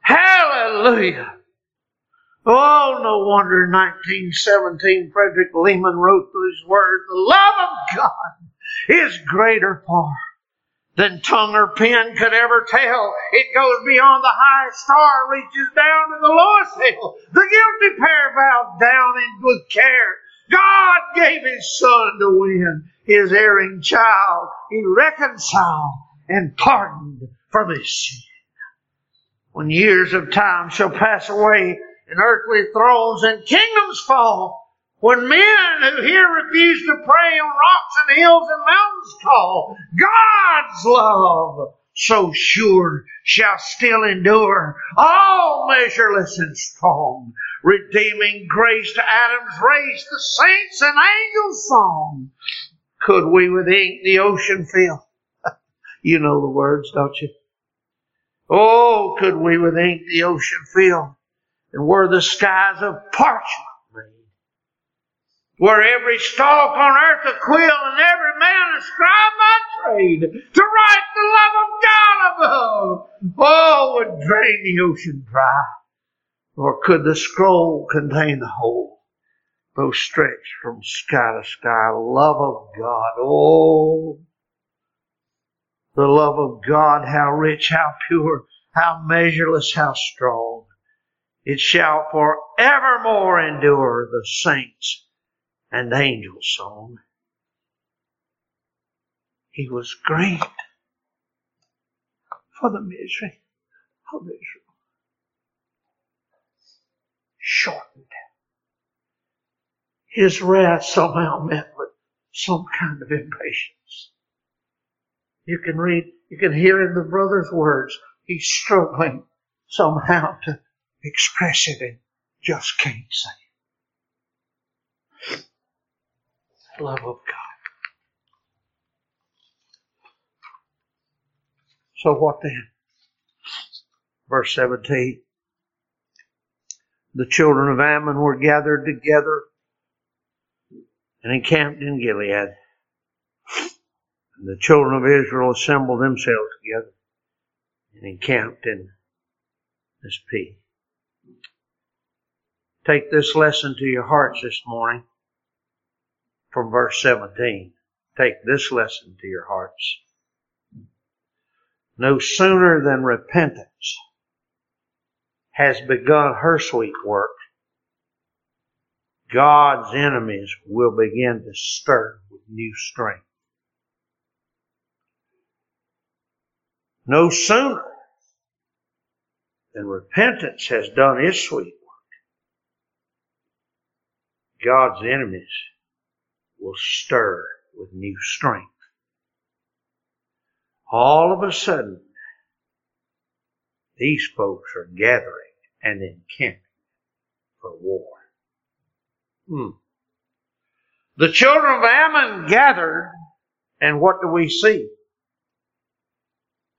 Hallelujah. Oh, no wonder in 1917 Frederick Lehman wrote these words, the love of God is greater far than tongue or pen could ever tell. It goes beyond the highest star, reaches down to the lowest hill. The guilty pair bowed down in good care. God gave His Son to win His erring child. He reconciled and pardoned from His sin. When years of time shall pass away and earthly thrones and kingdoms fall, when men who here refuse to pray on rocks and hills and mountains call, God's love so sure shall still endure, all measureless and strong, redeeming grace to Adam's race, the saints and angels' song. Could we with ink the ocean fill? <laughs> you know the words, don't you? Oh, could we with ink the ocean fill? And were the skies of parchment made? were every stalk on earth a quill and every man a scribe by trade to write the love of God above. Oh, would drain the ocean dry. Or could the scroll contain the whole? Though stretched from sky to sky, love of God. Oh, the love of God, how rich, how pure, how measureless, how strong. It shall forevermore endure the saints and angels' song. He was great for the misery of Israel. Shortened. His wrath somehow met with some kind of impatience. You can read, you can hear in the brother's words, he's struggling somehow to express it and just can't say it love of God. So what then? Verse 17. The children of Ammon were gathered together and encamped in Gilead. And the children of Israel assembled themselves together and encamped in Mizpeh. Take this lesson to your hearts this morning from verse 17. Take this lesson to your hearts. No sooner than repentance has begun her sweet work, God's enemies will begin to stir with new strength. No sooner than repentance has done its sweet work, God's enemies will stir with new strength. All of a sudden, these folks are gathering and encamping for war. Hmm. The children of Ammon gathered, and what do we see?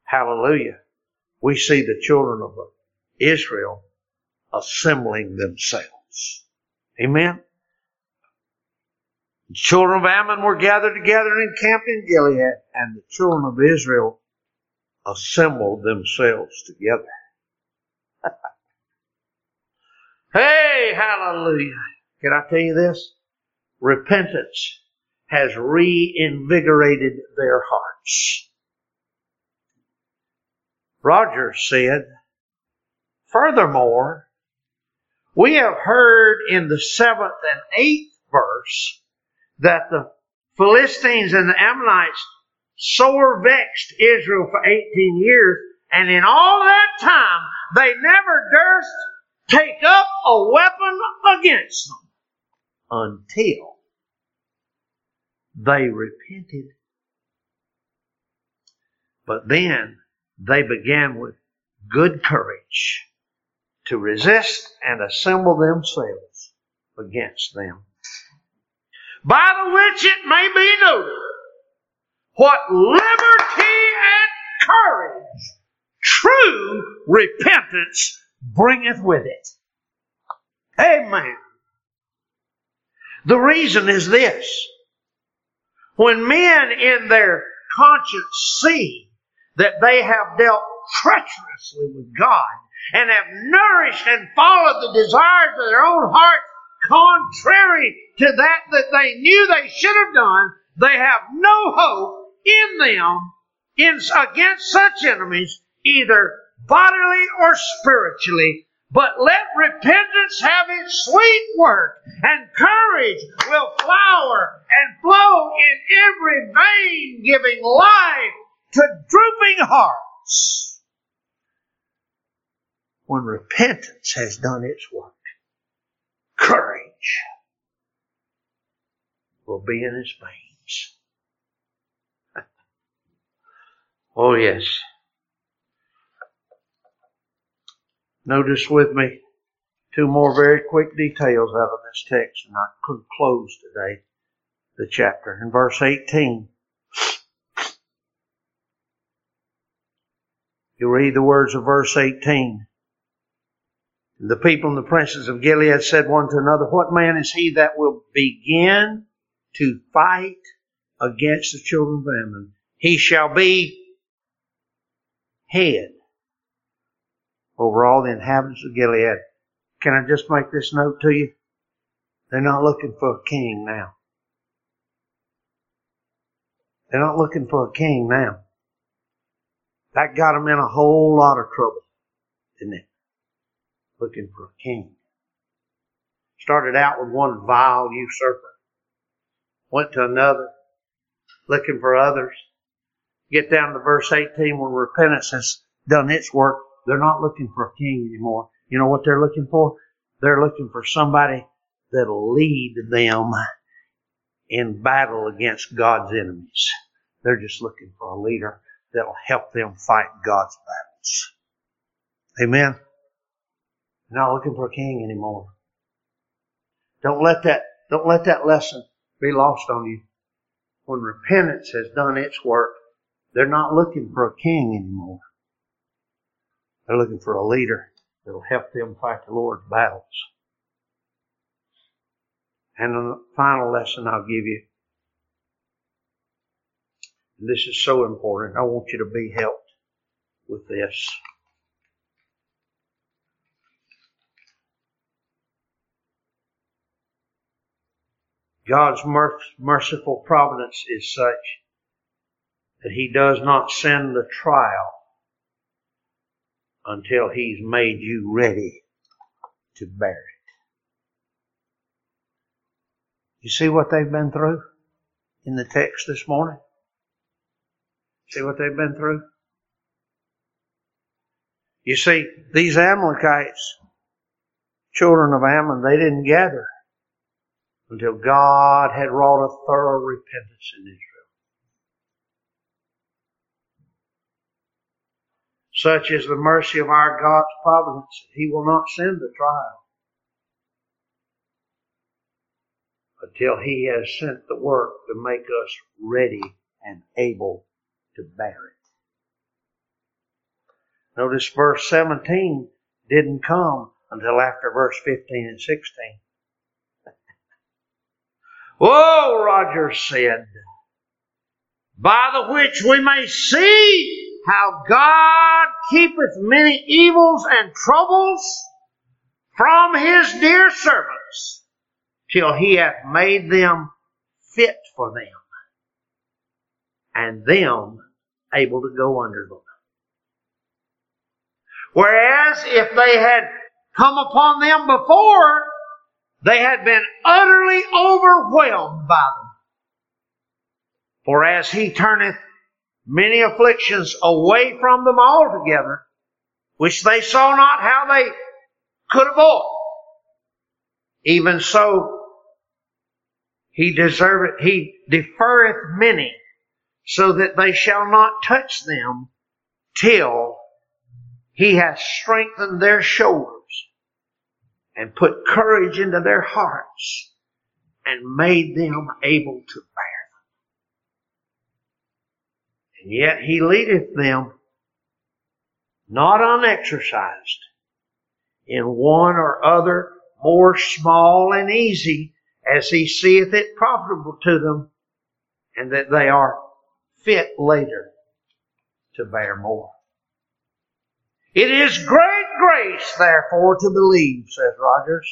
Hallelujah. We see the children of Israel assembling themselves. Amen. The children of Ammon were gathered together and encamped in Gilead, and the children of Israel assembled themselves together. <laughs> hey, hallelujah. Can I tell you this? Repentance has reinvigorated their hearts. Rogers said, Furthermore, we have heard in the seventh and eighth verse that the Philistines and the Ammonites sore vexed Israel for 18 years, and in all that time, they never durst take up a weapon against them until they repented. But then they began with good courage to resist and assemble themselves against them by the which it may be noted what liberty and courage true repentance bringeth with it. Amen. The reason is this. When men in their conscience see that they have dealt treacherously with God and have nourished and followed the desires of their own hearts contrary to that that they knew they should have done, they have no hope in them in, against such enemies, either bodily or spiritually. But let repentance have its sweet work, and courage will flower and flow in every vein, giving life to drooping hearts. When repentance has done its work, courage will be in its veins. Oh, yes. Notice with me two more very quick details out of this text, and I could close today the chapter. In verse 18, you read the words of verse 18. The people and the princes of Gilead said one to another, What man is he that will begin to fight against the children of Ammon? He shall be head over all the inhabitants of Gilead. Can I just make this note to you? They're not looking for a king now. They're not looking for a king now. That got them in a whole lot of trouble, didn't it? Looking for a king. Started out with one vile usurper. Went to another, looking for others. Get down to verse 18 when repentance has done its work. They're not looking for a king anymore. You know what they're looking for? They're looking for somebody that'll lead them in battle against God's enemies. They're just looking for a leader that'll help them fight God's battles. Amen. They're not looking for a king anymore. Don't let that, don't let that lesson be lost on you. When repentance has done its work, they're not looking for a king anymore. They're looking for a leader that'll help them fight the Lord's battles. And the final lesson I'll give you. This is so important. I want you to be helped with this. God's merciful providence is such that He does not send the trial until He's made you ready to bear it. You see what they've been through in the text this morning? See what they've been through? You see, these Amalekites, children of Ammon, they didn't gather until God had wrought a thorough repentance in Israel. Such is the mercy of our God's providence. He will not send the trial until He has sent the work to make us ready and able to bear it. Notice verse 17 didn't come until after verse 15 and 16. Whoa, <laughs> oh, Rogers said, by the which we may see how God keepeth many evils and troubles from his dear servants till he hath made them fit for them and them able to go under them. Whereas if they had come upon them before, they had been utterly overwhelmed by them. For as he turneth many afflictions away from them altogether, which they saw not how they could avoid. Even so, he deserveth, he deferreth many, so that they shall not touch them till he hath strengthened their shoulders and put courage into their hearts and made them able to bear. And yet he leadeth them not unexercised in one or other more small and easy as he seeth it profitable to them, and that they are fit later to bear more. It is great grace, therefore, to believe, says Rogers,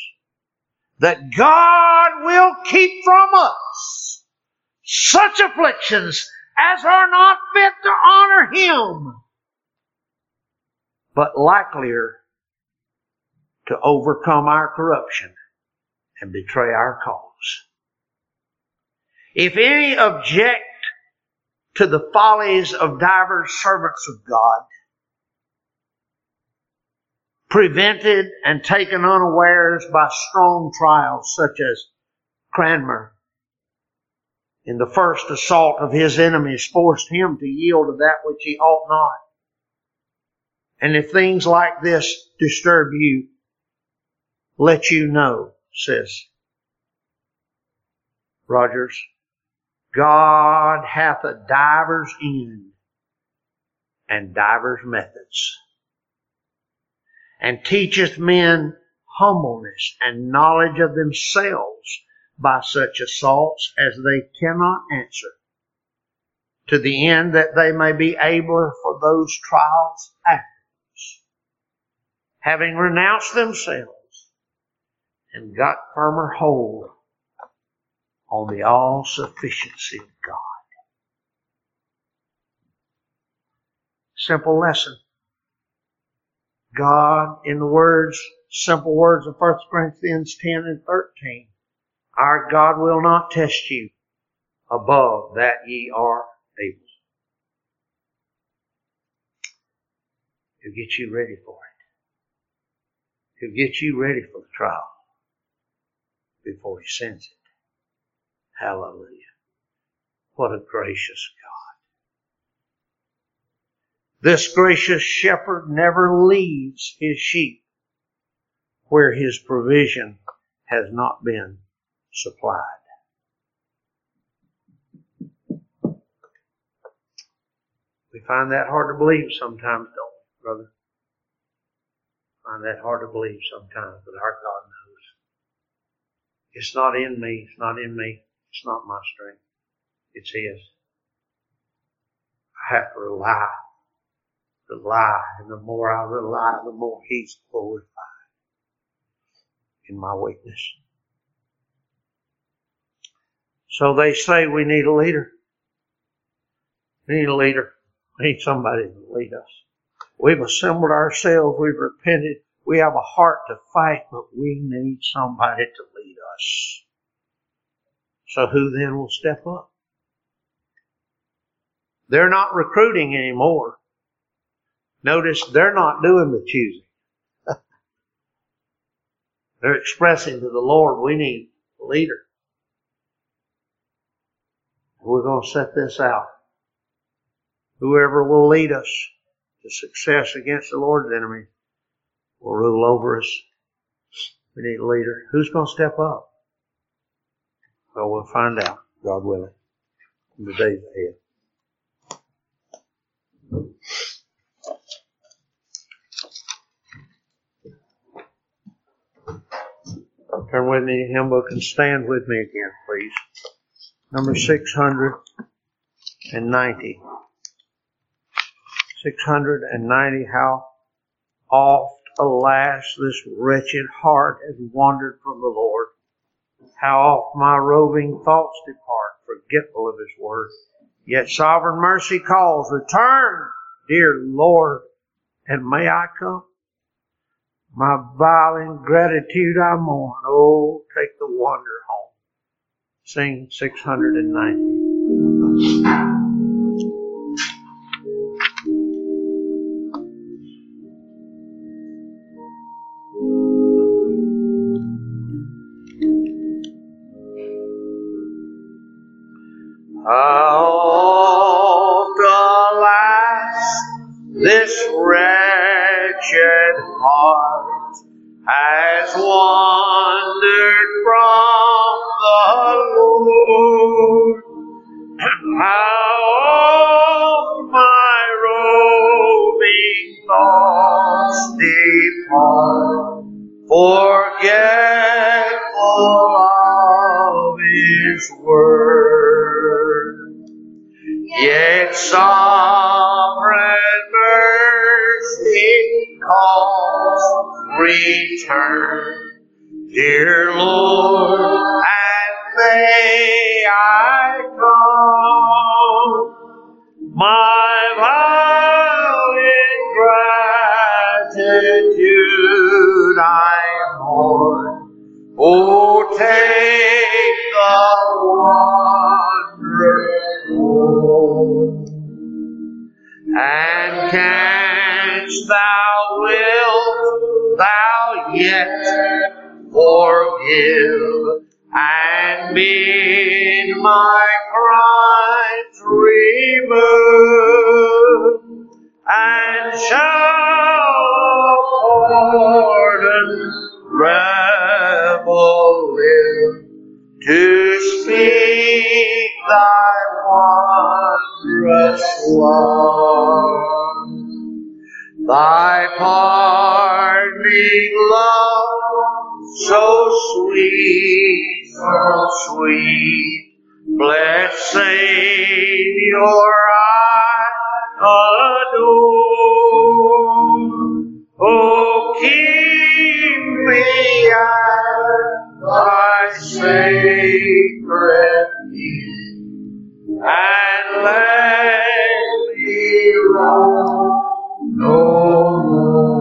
that God will keep from us such afflictions as are not fit to honor Him, but likelier to overcome our corruption and betray our cause. If any object to the follies of divers servants of God, prevented and taken unawares by strong trials such as Cranmer in the first assault of his enemies forced him to yield to that which he ought not. And if things like this disturb you, let you know, says Rogers, God hath a diver's end and divers methods, and teacheth men humbleness and knowledge of themselves by such assaults as they cannot answer, to the end that they may be abler for those trials afterwards, having renounced themselves and got firmer hold on the all sufficiency of God. Simple lesson. God, in the words, simple words of 1 Corinthians 10 and 13, our God will not test you above that ye are able. He'll get you ready for it. He'll get you ready for the trial before he sends it. Hallelujah. What a gracious God. This gracious shepherd never leaves his sheep where his provision has not been supplied. We find that hard to believe sometimes, don't we, brother? Find that hard to believe sometimes, but our God knows. It's not in me. It's not in me. It's not my strength. It's His. I have to rely, rely, and the more I rely, the more He's glorified in my weakness. So they say we need a leader. We need a leader. We need somebody to lead us. We've assembled ourselves. We've repented. We have a heart to fight, but we need somebody to lead us. So who then will step up? They're not recruiting anymore. Notice they're not doing the choosing. <laughs> they're expressing to the Lord, we need a leader. We're going to set this out. Whoever will lead us to success against the Lord's enemy will rule over us. We need a leader. Who's going to step up? Well, we'll find out, God willing, in the days ahead. Turn with me to hymn book and stand with me again, please number hmm. 690. 690, how oft, alas, this wretched heart has wandered from the Lord. How oft my roving thoughts depart, forgetful of His word. Yet sovereign mercy calls, return, dear Lord, and may I come? My vile ingratitude I mourn. Oh, take the wanderer Sing 690. Return. Dear Lord, and may I come. My vow in gratitude I mourn. Oh, take the home. And canst yet forgive and bid my crimes remove and shall pardon rebel live to speak thy wondrous love. Thy bring love so sweet, so sweet. Blessed Savior, I adore. Oh, keep me at thy sacred feet, and let me wrong no more.